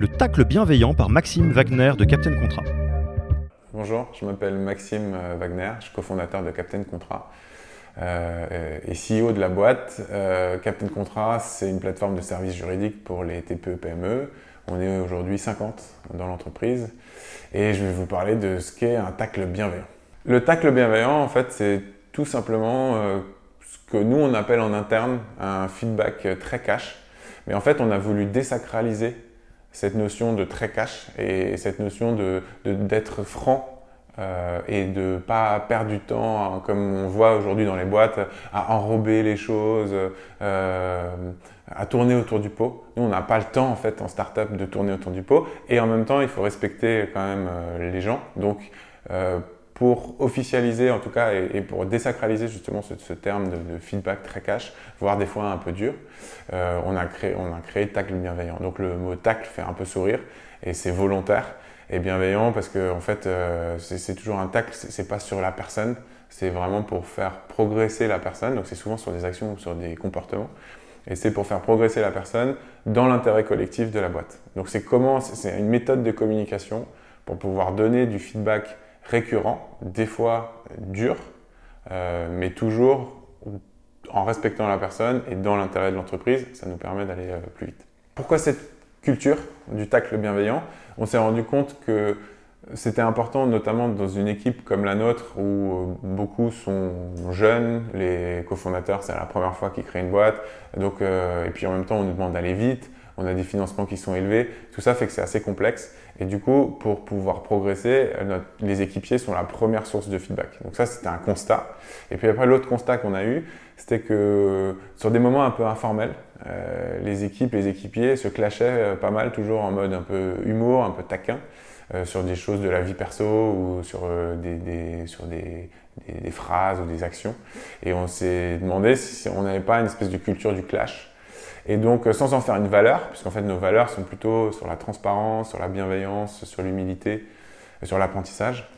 Le tacle bienveillant par Maxime Wagner de Captain Contrat. Bonjour, je m'appelle Maxime euh, Wagner, je suis cofondateur de Captain Contrat euh, et CEO de la boîte. Euh, Captain Contrat, c'est une plateforme de services juridiques pour les TPE-PME. On est aujourd'hui 50 dans l'entreprise et je vais vous parler de ce qu'est un tacle bienveillant. Le tacle bienveillant, en fait, c'est tout simplement ce que nous on appelle en interne un feedback très cash mais en fait, on a voulu désacraliser cette notion de très cash et cette notion d'être de, franc euh, et de pas perdre du temps, hein, comme on voit aujourd'hui dans les boîtes, à enrober les choses, euh, à tourner autour du pot. Nous, on n'a pas le temps en fait en startup de tourner autour du pot, et en même temps, il faut respecter quand même euh, les gens. Donc, pour officialiser en tout cas et, pour désacraliser justement ce, terme de, feedback très cash, voire des fois un peu dur, euh, on, a créé, on a créé tacle bienveillant. Donc le mot tacle fait un peu sourire et c'est volontaire et bienveillant parce que en fait euh, c'est toujours un tacle, c'est pas sur la personne, c'est vraiment pour faire progresser la personne. Donc c'est souvent sur des actions ou sur des comportements. Et c'est pour faire progresser la personne dans l'intérêt collectif de la boîte. Donc c'est comment, c'est une méthode de communication pour pouvoir donner du feedback récurrent, des fois dur, euh, mais toujours en respectant la personne et dans l'intérêt de l'entreprise, ça nous permet d'aller euh, plus vite. Pourquoi cette culture du tacle bienveillant? On s'est rendu compte que c'était important, notamment dans une équipe comme la nôtre où euh, beaucoup sont jeunes, les cofondateurs, c'est la première fois qu'ils créent une boîte, donc, et puis en même temps on nous demande d'aller vite, on a des financements qui sont élevés, tout ça fait que c'est assez complexe. Et du coup, pour pouvoir progresser, euh, les équipiers sont la première source de feedback. Donc ça, c'était un constat. Et puis après, l'autre constat qu'on a eu, c'était que sur des moments un peu informels, euh, les équipes, les équipiers se clashaient euh, pas mal, toujours en mode un peu humour, un peu taquin, sur des choses de la vie perso ou sur, des, sur des, des, phrases ou des actions. Et on s'est demandé si on n'avait pas une espèce de culture du clash et donc, euh, sans en faire une valeur, puisqu'en fait, nos valeurs sont plutôt sur la transparence, sur la bienveillance, sur l'humilité, sur l'apprentissage.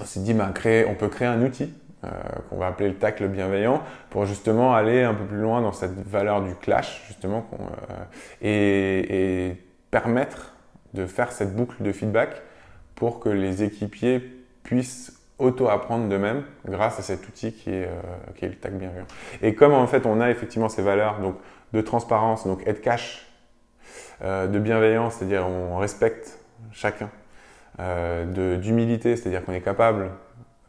On s'est dit, ben, créer, on peut créer un outil euh, qu'on va appeler le tacle bienveillant pour justement aller un peu plus loin dans cette valeur du clash, justement, euh, et, et, permettre de faire cette boucle de feedback pour que les équipiers puissent auto-apprendre d'eux-mêmes grâce à cet outil qui est, qui est le tacle bienveillant. Et comme en fait on a effectivement ces valeurs, donc de transparence, donc être cash, euh, de bienveillance, c'est-à-dire on respecte chacun, euh, d'humilité, c'est-à-dire qu'on est capable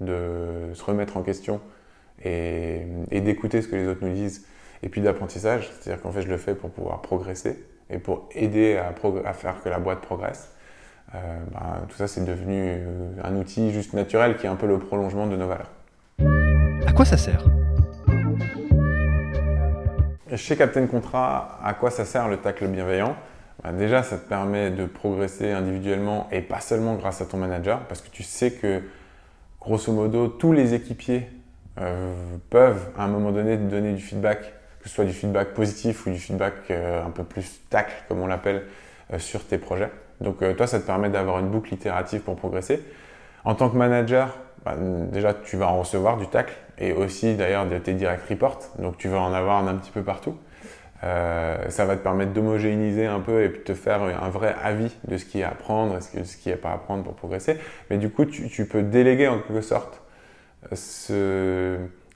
de se remettre en question et, d'écouter ce que les autres nous disent, et puis d'apprentissage, c'est-à-dire qu'en fait je le fais pour pouvoir progresser et pour aider à, faire que la boîte progresse. Euh, ben, tout ça c'est devenu un outil juste naturel qui est un peu le prolongement de nos valeurs. À quoi ça sert? Chez Captain Contrat, à quoi ça sert le tacle bienveillant bah, Déjà, ça te permet de progresser individuellement et pas seulement grâce à ton manager, parce que tu sais que, grosso modo, tous les équipiers euh, peuvent, à un moment donné, te donner du feedback, que ce soit du feedback positif ou du feedback euh, un peu plus tacle, comme on l'appelle, euh, sur tes projets. Donc, toi, ça te permet d'avoir une boucle itérative pour progresser. En tant que manager, bah, déjà, tu vas en recevoir du tacle et aussi d'ailleurs de tes direct reports. Donc, tu vas en avoir un, petit peu partout. Euh, ça va te permettre d'homogénéiser un peu et de te faire un vrai avis de ce qui est à apprendre et ce qui n'est pas à apprendre pour progresser. Mais du coup, tu, peux déléguer en quelque sorte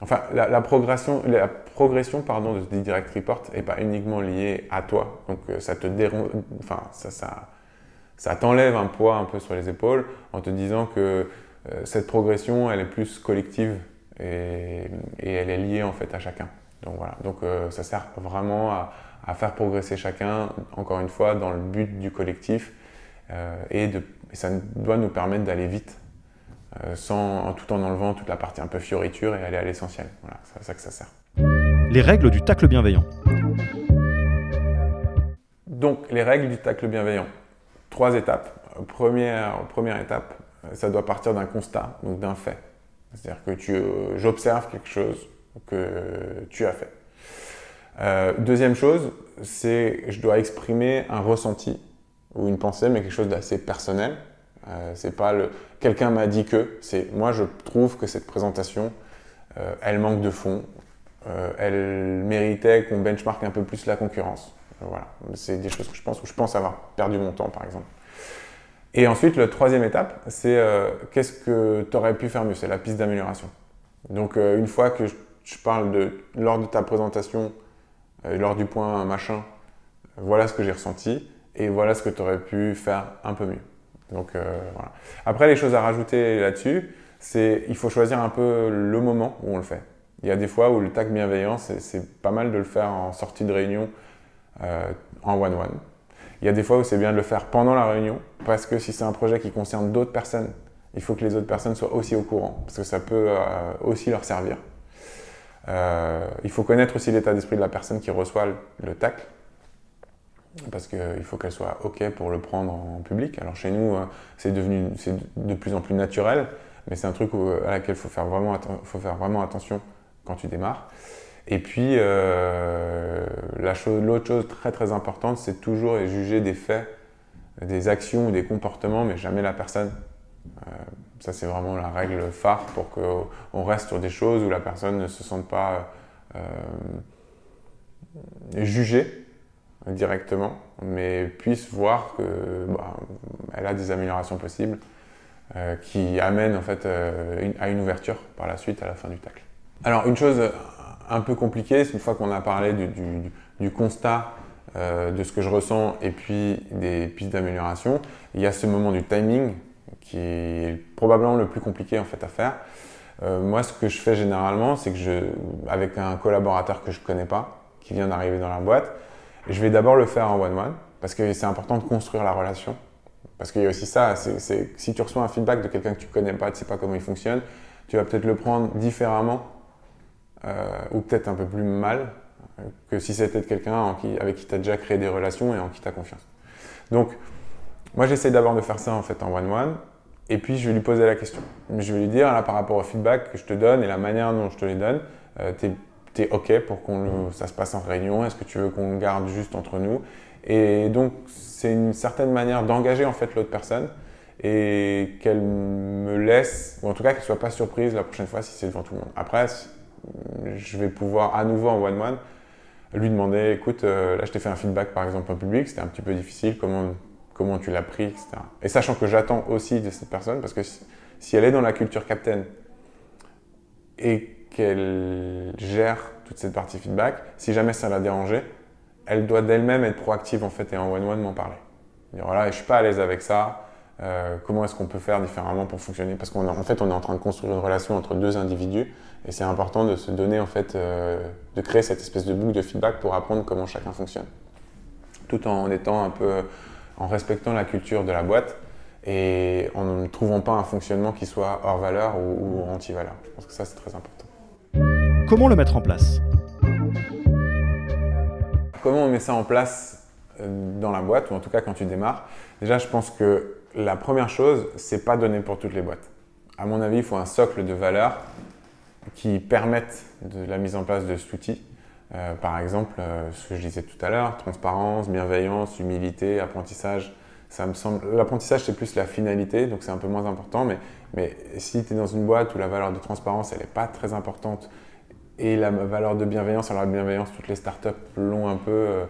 enfin, la, progression, la progression pardon, de tes direct reports n'est pas uniquement liée à toi. Donc, euh, ça te dérange, enfin, ça, ça t'enlève un poids un peu sur les épaules en te disant que euh, cette progression, elle est plus collective et, elle est liée en fait à chacun. Donc voilà, donc euh, ça sert vraiment à, faire progresser chacun, encore une fois, dans le but du collectif euh, et, ça doit nous permettre d'aller vite sans, tout en enlevant toute la partie un peu fioriture et aller à l'essentiel. Voilà, c'est à ça que ça sert. Les règles du tacle bienveillant. Donc, les règles du tacle bienveillant. Trois étapes. Première, première étape, ça doit partir d'un constat, donc d'un fait. C'est-à-dire que tu, euh, j'observe quelque chose que tu as fait. Euh, deuxième chose, c'est je dois exprimer un ressenti ou une pensée, mais quelque chose d'assez personnel. Euh, c'est pas le quelqu'un m'a dit que, c'est moi je trouve que cette présentation, elle manque de fond, elle méritait qu'on benchmark un peu plus la concurrence. Voilà, c'est des choses que je pense où je pense avoir perdu mon temps, par exemple. Et ensuite, la troisième étape, c'est euh, qu'est-ce que tu aurais pu faire mieux? C'est la piste d'amélioration. Donc, euh, une fois que je, parle de lors de ta présentation, euh, lors du point machin, voilà ce que j'ai ressenti et voilà ce que tu aurais pu faire un peu mieux. Donc, voilà. Après, les choses à rajouter là-dessus, c'est il faut choisir un peu le moment où on le fait. Il y a des fois où le tac bienveillant, c'est pas mal de le faire en sortie de réunion en one-one. Il y a des fois où c'est bien de le faire pendant la réunion, parce que si c'est un projet qui concerne d'autres personnes, il faut que les autres personnes soient aussi au courant, parce que ça peut euh, aussi leur servir. Euh, il faut connaître aussi l'état d'esprit de la personne qui reçoit le, tacle, parce qu'il faut qu'elle soit OK pour le prendre en public. Alors chez nous, euh, c'est devenu de plus en plus naturel, mais c'est un truc à laquelle il faut faire vraiment attention quand tu démarres. Et puis, euh, l'autre chose très très importante, c'est toujours juger des faits, des actions ou des comportements, mais jamais la personne. Euh, ça, c'est vraiment la règle phare pour qu'on reste sur des choses où la personne ne se sente pas euh, jugée directement, mais puisse voir qu'elle bah, a des améliorations possibles qui amènent en fait à une ouverture par la suite à la fin du tacle. Alors, une chose un peu compliqué, une fois qu'on a parlé du, constat euh, de ce que je ressens et puis des pistes d'amélioration, il y a ce moment du timing qui est probablement le plus compliqué en fait à faire. Euh, moi, ce que je fais généralement, c'est que je, avec un collaborateur que je connais pas, qui vient d'arriver dans la boîte, je vais d'abord le faire en one-one parce que c'est important de construire la relation. Parce qu'il y a aussi ça, c'est si tu reçois un feedback de quelqu'un que tu connais pas, tu sais pas comment il fonctionne, tu vas peut-être le prendre différemment ou peut-être un peu plus mal que si c'était quelqu'un avec qui tu as déjà créé des relations et en qui tu as confiance. Donc, moi j'essaie d'abord de faire ça en fait en one-one, et puis je vais lui poser la question. Je vais lui dire, là par rapport au feedback que je te donne et la manière dont je te les donne, euh, tu es, OK pour que ça se passe en réunion? Est-ce que tu veux qu'on garde juste entre nous? Et donc, c'est une certaine manière d'engager en fait l'autre personne et qu'elle me laisse, ou en tout cas qu'elle soit pas surprise la prochaine fois si c'est devant tout le monde. Après, je vais pouvoir à nouveau en one-one lui demander écoute, euh, là je t'ai fait un feedback par exemple en public, c'était un petit peu difficile, comment, comment tu l'as pris, etc. Et sachant que j'attends aussi de cette personne, parce que si, elle est dans la culture captain et qu'elle gère toute cette partie feedback, si jamais ça l'a dérangé, elle doit d'elle-même être proactive en fait et en one-one m'en parler. Dire voilà, je suis pas à l'aise avec ça, euh, comment est-ce qu'on peut faire différemment pour fonctionner? Parce qu'en fait, on est en train de construire une relation entre deux individus et c'est important de se donner, en fait, euh, de créer cette espèce de boucle de feedback pour apprendre comment chacun fonctionne. Tout en étant un peu, en respectant la culture de la boîte et en ne trouvant pas un fonctionnement qui soit hors valeur ou, ou anti-valeur. Je pense que ça, c'est très important. Comment le mettre en place? Comment on met ça en place euh, dans la boîte, ou en tout cas quand tu démarres? Déjà, je pense que la première chose, c'est pas donné pour toutes les boîtes. À mon avis, il faut un socle de valeurs qui permettent de la mise en place de cet outil. Euh, par exemple, euh, ce que je disais tout à l'heure, transparence, bienveillance, humilité, apprentissage. Ça me semble. L'apprentissage, c'est plus la finalité, donc c'est un peu moins important. Mais, mais si tu es dans une boîte où la valeur de transparence, elle n'est pas très importante, et la valeur de bienveillance, alors la bienveillance, toutes les startups l'ont un peu, euh,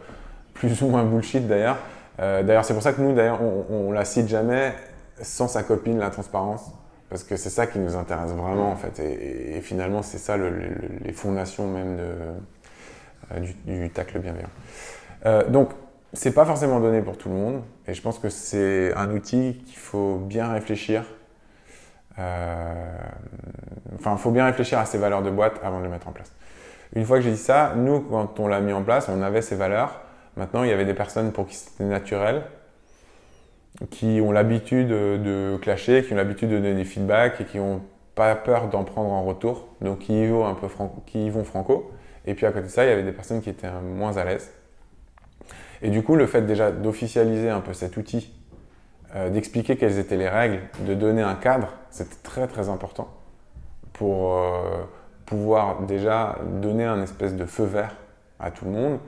plus ou moins bullshit d'ailleurs. D'ailleurs, c'est pour ça que nous, d'ailleurs, on, ne la cite jamais sans sa copine, la transparence, parce que c'est ça qui nous intéresse vraiment, en fait. Et, finalement, c'est ça les fondations même euh, du, tacle bienveillant. Euh, donc, c'est pas forcément donné pour tout le monde, et je pense que c'est un outil qu'il faut bien réfléchir. Euh, enfin, il faut bien réfléchir à ces valeurs de boîte avant de le mettre en place. Une fois que j'ai dit ça, nous, quand on l'a mis en place, on avait ces valeurs. Maintenant, il y avait des personnes pour qui c'était naturel, qui ont l'habitude de clasher, qui ont l'habitude de donner des feedbacks et qui n'ont pas peur d'en prendre en retour, donc qui y vont un peu franco, vont franco. Et puis à côté de ça, il y avait des personnes qui étaient moins à l'aise. Et du coup, le fait déjà d'officialiser un peu cet outil, euh, d'expliquer quelles étaient les règles, de donner un cadre, c'était très très important pour euh, pouvoir déjà donner un espèce de feu vert à tout le monde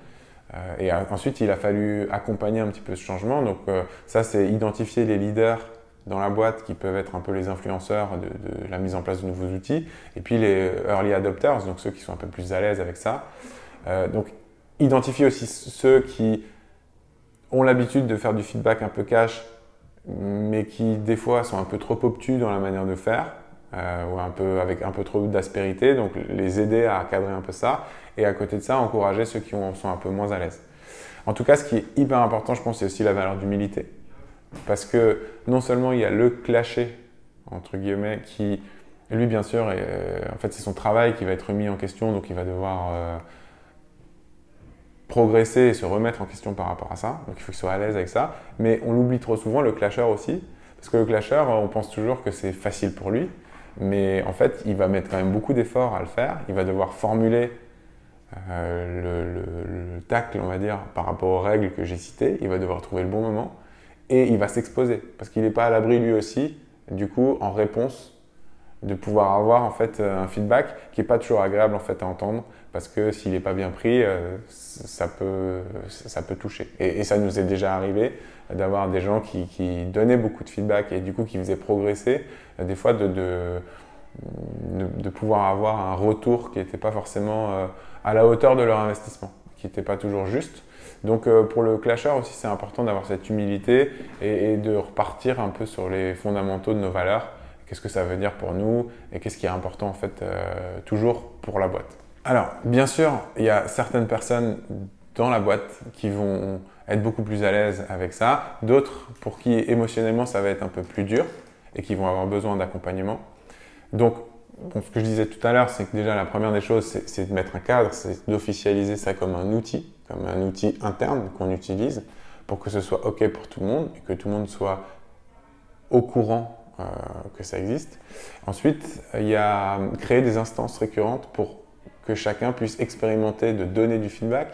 et ensuite, il a fallu accompagner un petit peu ce changement. Donc euh, ça, c'est identifier les leaders dans la boîte qui peuvent être un peu les influenceurs de, la mise en place de nouveaux outils. Et puis les early adopters, donc ceux qui sont un peu plus à l'aise avec ça. Euh, donc identifier aussi ceux qui ont l'habitude de faire du feedback un peu cash, mais qui des fois sont un peu trop obtus dans la manière de faire, euh, ou un peu avec un peu trop d'aspérité, donc les aider à cadrer un peu ça, et à côté de ça, encourager ceux qui sont un peu moins à l'aise. En tout cas, ce qui est hyper important, je pense, c'est aussi la valeur d'humilité. Parce que non seulement il y a le clasher, entre guillemets, qui, lui, bien sûr, euh, en fait, c'est son travail qui va être mis en question, donc il va devoir euh, progresser et se remettre en question par rapport à ça. Donc il faut qu'il soit à l'aise avec ça. Mais on l'oublie trop souvent, le clasher aussi. Parce que le clasher, on pense toujours que c'est facile pour lui. Mais en fait, il va mettre quand même beaucoup d'efforts à le faire. Il va devoir formuler euh, le, tacle, on va dire, par rapport aux règles que j'ai citées. Il va devoir trouver le bon moment. Et il va s'exposer. Parce qu'il n'est pas à l'abri lui aussi, du coup, en réponse de pouvoir avoir en fait un feedback qui n'est pas toujours agréable en fait à entendre parce que s'il n'est pas bien pris, euh, ça, peut, ça peut toucher. Et, ça nous est déjà arrivé d'avoir des gens qui, donnaient beaucoup de feedback et du coup qui faisaient progresser, euh, des fois de, pouvoir avoir un retour qui n'était pas forcément euh, à la hauteur de leur investissement, qui n'était pas toujours juste. Donc pour le clasher aussi, c'est important d'avoir cette humilité et, de repartir un peu sur les fondamentaux de nos valeurs qu'est-ce que ça veut dire pour nous et qu'est-ce qui est important en fait toujours pour la boîte. Alors, bien sûr, il y a certaines personnes dans la boîte qui vont être beaucoup plus à l'aise avec ça, d'autres pour qui émotionnellement ça va être un peu plus dur et qui vont avoir besoin d'accompagnement. Donc, ce que je disais tout à l'heure, c'est que déjà la première des choses, c'est de mettre un cadre, c'est d'officialiser ça comme un outil, comme un outil interne qu'on utilise pour que ce soit OK pour tout le monde et que tout le monde soit au courant euh, que ça existe. Ensuite, il y a créer des instances récurrentes pour que chacun puisse expérimenter de donner du feedback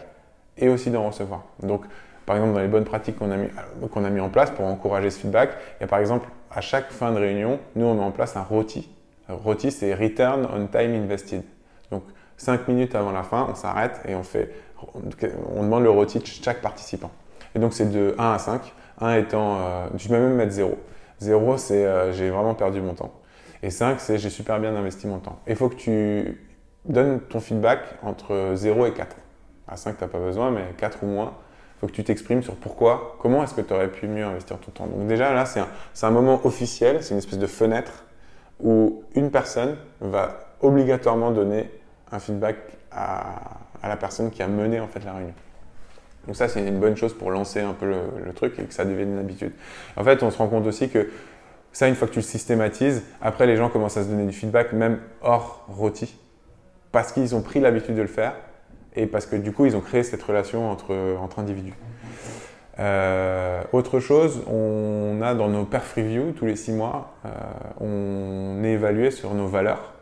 et aussi d'en recevoir. Donc, par exemple, dans les bonnes pratiques qu'on a, mis, a mis en place pour encourager ce feedback, il y a par exemple, à chaque fin de réunion, nous, on met en place un ROTI. ROTI, c'est Return on Time Invested. Donc, 5 minutes avant la fin, on s'arrête et on fait, on demande le ROTI de chaque participant. Et donc, c'est de 1 à 5, 1 étant, euh, je vais même mettre 0. 0, c'est euh, j'ai vraiment perdu mon temps. Et 5, c'est j'ai super bien investi mon temps. Il faut que tu donnes ton feedback entre 0 et 4. À 5, tu n'as pas besoin, mais 4 ou moins, il faut que tu t'exprimes sur pourquoi, comment est-ce que tu aurais pu mieux investir ton temps. Donc déjà, là, c'est un, moment officiel, c'est une espèce de fenêtre où une personne va obligatoirement donner un feedback à, la personne qui a mené en fait la réunion. Donc ça, c'est une bonne chose pour lancer un peu le, truc et que ça devienne une habitude. En fait, on se rend compte aussi que ça, une fois que tu le systématises, après, les gens commencent à se donner du feedback, même hors rôti, parce qu'ils ont pris l'habitude de le faire et parce que du coup, ils ont créé cette relation entre, entre individus. Euh, autre chose, on a dans nos perf reviews tous les six mois, euh, on est évalué sur nos valeurs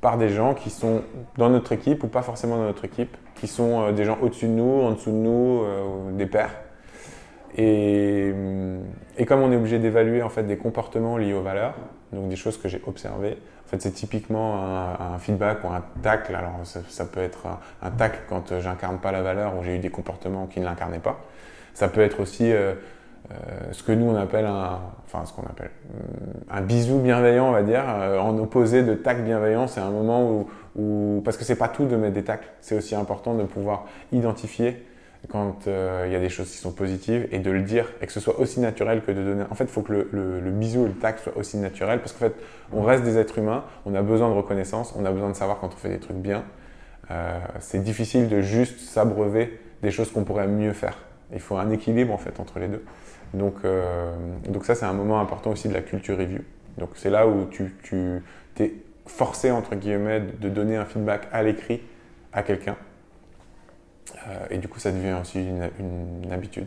par des gens qui sont dans notre équipe ou pas forcément dans notre équipe, qui sont euh, des gens au-dessus de nous, en dessous de nous, des pairs. Et, et, comme on est obligé d'évaluer en fait des comportements liés aux valeurs, donc des choses que j'ai observées, en fait c'est typiquement un, feedback ou un tacle. Alors ça, peut être un, tacle quand j'incarne pas la valeur ou j'ai eu des comportements qui ne l'incarnaient pas. Ça peut être aussi euh, ce que nous on appelle un, enfin ce qu'on appelle un bisou bienveillant, on va dire, euh, en opposé de tac bienveillant, c'est un moment où, où parce que c'est pas tout de mettre des tacles, c'est aussi important de pouvoir identifier quand euh, il y a des choses qui sont positives et de le dire et que ce soit aussi naturel que de donner. En fait, il faut que le, bisou et le tac soient aussi naturels parce qu'en fait, on reste des êtres humains, on a besoin de reconnaissance, on a besoin de savoir quand on fait des trucs bien. Euh, c'est difficile de juste s'abreuver des choses qu'on pourrait mieux faire. Il faut un équilibre en fait entre les deux. Donc, euh, donc ça, c'est un moment important aussi de la culture review. Donc c'est là où tu, tu es forcé, entre guillemets, de donner un feedback à l'écrit à quelqu'un. Euh, et du coup, ça devient aussi une, habitude.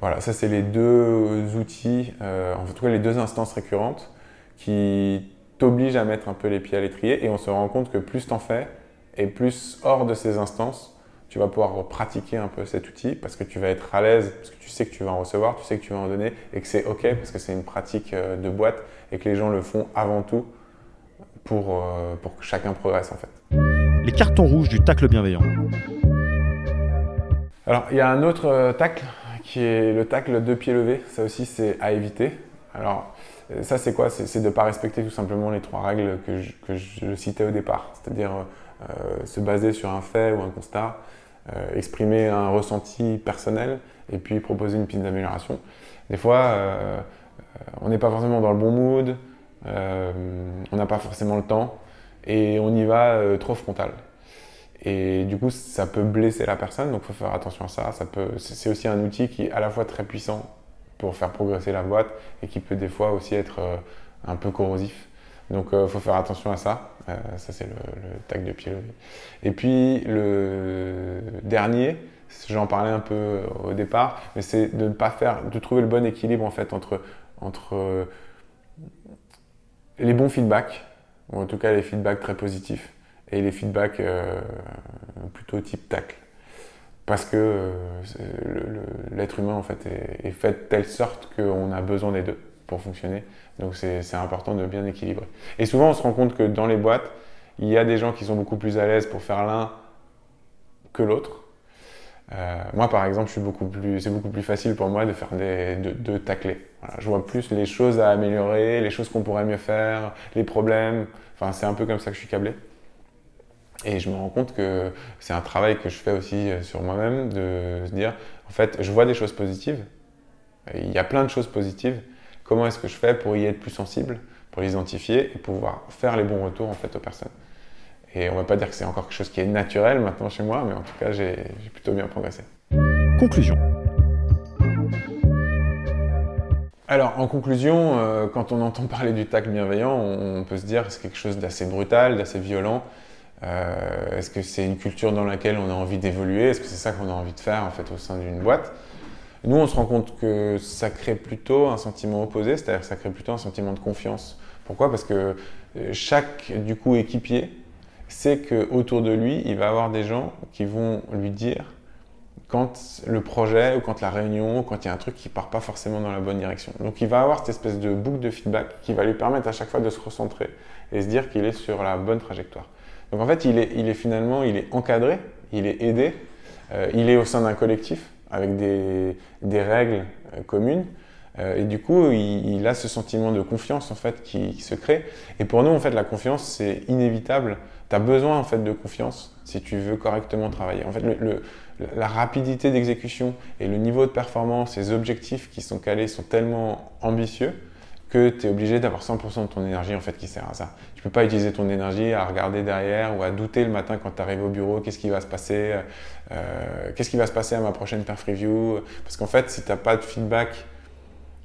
Voilà, ça c'est les deux outils, euh, en tout cas les deux instances récurrentes qui t'obligent à mettre un peu les pieds à l'étrier et on se rend compte que plus t'en fais et plus hors de ces instances, tu vas pouvoir pratiquer un peu cet outil parce que tu vas être à l'aise, parce que tu sais que tu vas en recevoir, tu sais que tu vas en donner et que c'est OK parce que c'est une pratique euh, de boîte et que les gens le font avant tout pour, pour que chacun progresse en fait. Les cartons rouges du tacle bienveillant. Alors il y a un autre euh, tacle qui est le tacle de pied levé, ça aussi c'est à éviter. Alors ça c'est quoi? C'est de ne pas respecter tout simplement les trois règles que je, citais au départ, c'est-à-dire se baser sur un fait ou un constat, euh, exprimer un ressenti personnel et puis proposer une piste d'amélioration. Des fois, on n'est pas forcément dans le bon mood, on n'a pas forcément le temps et on y va trop frontal. Et du coup, ça peut blesser la personne, donc il faut faire attention à ça. ça peut, c'est aussi un outil qui est à la fois très puissant pour faire progresser la boîte et qui peut des fois aussi être euh, un peu corrosif. Donc il euh, faut faire attention à ça. Euh, ça, c'est le, le, tag de pied levé. Et puis le dernier, j'en parlais un peu au départ, mais c'est de ne pas faire, de trouver le bon équilibre en fait entre, entre les bons feedbacks, ou en tout cas les feedbacks très positifs, et les feedbacks euh, plutôt type tacle. Parce que euh, l'être humain en fait est, fait de telle sorte qu'on a besoin des deux pour fonctionner. Donc c'est important de bien équilibrer. Et souvent on se rend compte que dans les boîtes, il y a des gens qui sont beaucoup plus à l'aise pour faire l'un que l'autre. Euh, moi, par exemple, c'est beaucoup plus facile pour moi de faire des, de, de tacler. je vois plus les choses à améliorer, les choses qu'on pourrait mieux faire, les problèmes. Enfin, c'est un peu comme ça que je suis câblé. Et je me rends compte que c'est un travail que je fais aussi euh, sur moi-même, de se dire, en fait, je vois des choses positives, il y a plein de choses positives, comment est-ce que je fais pour y être plus sensible, pour les identifier et pouvoir faire les bons retours en fait aux personnes? Et on ne va pas dire que c'est encore quelque chose qui est naturel maintenant chez moi, mais en tout cas, j'ai plutôt bien progressé. Conclusion. Alors, en conclusion, euh, quand on entend parler du tact bienveillant, on, peut se dire que c'est quelque chose d'assez brutal, d'assez violent, euh, est-ce que c'est une culture dans laquelle on a envie d'évoluer? Est-ce que c'est ça qu'on a envie de faire en fait au sein d'une boîte? Nous, on se rend compte que ça crée plutôt un sentiment opposé, c'est-à-dire ça crée plutôt un sentiment de confiance. Pourquoi? Parce que euh, chaque du coup équipier sait que autour de lui, il va avoir des gens qui vont lui dire quand le projet ou quand la réunion ou quand il y a un truc qui part pas forcément dans la bonne direction. Donc il va avoir cette espèce de boucle de feedback qui va lui permettre à chaque fois de se recentrer et se dire qu'il est sur la bonne trajectoire. Donc en fait, il est, il est finalement il est encadré, il est aidé, euh, il est au sein d'un collectif avec des, règles euh, communes. Euh, et du coup, il, a ce sentiment de confiance en fait qui, se crée. Et pour nous, en fait, la confiance, c'est inévitable. Tu as besoin en fait de confiance si tu veux correctement travailler. En fait, la rapidité d'exécution et le niveau de performance, les objectifs qui sont calés sont tellement ambitieux que tu es obligé d'avoir 100% de ton énergie en fait qui sert à ça. Tu peux pas utiliser ton énergie à regarder derrière ou à douter le matin quand tu arrives au bureau, qu'est-ce qui va se passer, euh, qu'est-ce qui va se passer à ma prochaine perf review. Parce qu'en fait, si tu n'as pas de feedback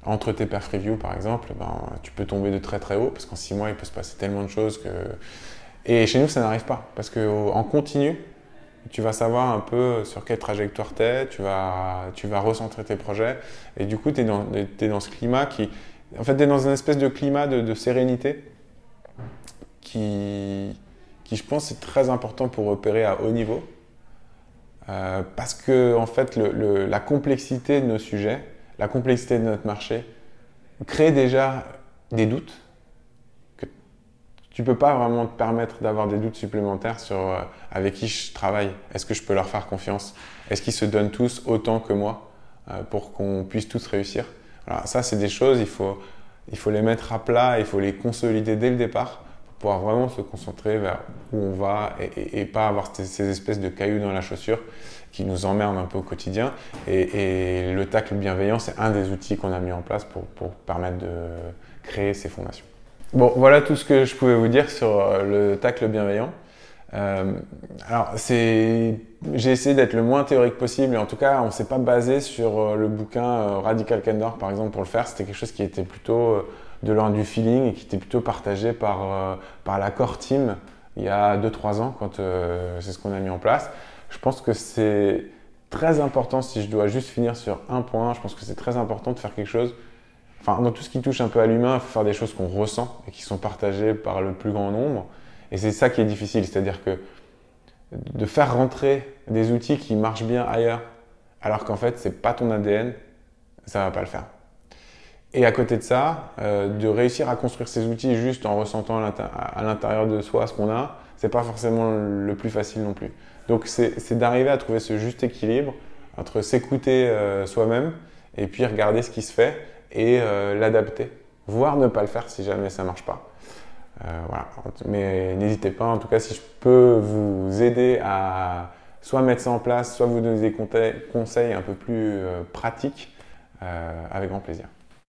entre tes perf reviews par exemple, ben, tu peux tomber de très très haut parce qu'en 6 mois, il peut se passer tellement de choses que... Et chez nous, ça n'arrive pas parce qu'en continu, tu vas savoir un peu sur quelle trajectoire tu es, tu vas, tu vas recentrer tes projets et du coup, tu es, es dans ce climat qui en fait, tu dans une espèce de climat de, sérénité qui, je pense, est très important pour opérer à haut niveau. Euh, parce que, en fait, la complexité de nos sujets, la complexité de notre marché, crée déjà des doutes. Que tu ne peux pas vraiment te permettre d'avoir des doutes supplémentaires sur euh, avec qui je travaille. Est-ce que je peux leur faire confiance? Est-ce qu'ils se donnent tous autant que moi euh, pour qu'on puisse tous réussir? Ça, c'est des choses, il faut, il faut les mettre à plat, il faut les consolider dès le départ pour pouvoir vraiment se concentrer vers où on va et, pas avoir ces, espèces de cailloux dans la chaussure qui nous emmerdent un peu au quotidien. Et, le tacle bienveillant, c'est un des outils qu'on a mis en place pour, pour permettre de créer ces fondations. Bon, voilà tout ce que je pouvais vous dire sur euh, le tacle bienveillant. Euh, alors, j'ai essayé d'être le moins théorique possible, et en tout cas, on s'est pas basé sur euh, le bouquin euh, Radical Candor, par exemple, pour le faire. C'était quelque chose qui était plutôt de l'ordre du feeling et qui était plutôt partagé par, par la core team il y a 2-3 ans, quand c'est ce qu'on a mis en place. Je pense que c'est très important, si je dois juste finir sur un point, je pense que c'est très important de faire quelque chose. Enfin, dans tout ce qui touche un peu à l'humain, il faut faire des choses qu'on ressent et qui sont partagées par le plus grand nombre. Et c'est ça qui est difficile, c'est-à-dire que de faire rentrer des outils qui marchent bien ailleurs, alors qu'en fait, c'est pas ton ADN, ça va pas le faire. Et à côté de ça, euh, de réussir à construire ces outils juste en ressentant à l'intérieur de soi ce qu'on a, c'est pas forcément le plus facile non plus. Donc c'est d'arriver à trouver ce juste équilibre entre s'écouter euh, soi-même et puis regarder ce qui se fait et euh, l'adapter, voire ne pas le faire si jamais ça marche pas. Euh. Mais n'hésitez pas, en tout cas, si je peux vous aider à soit mettre ça en place, soit vous donner des conseils un peu plus pratiques, avec grand plaisir.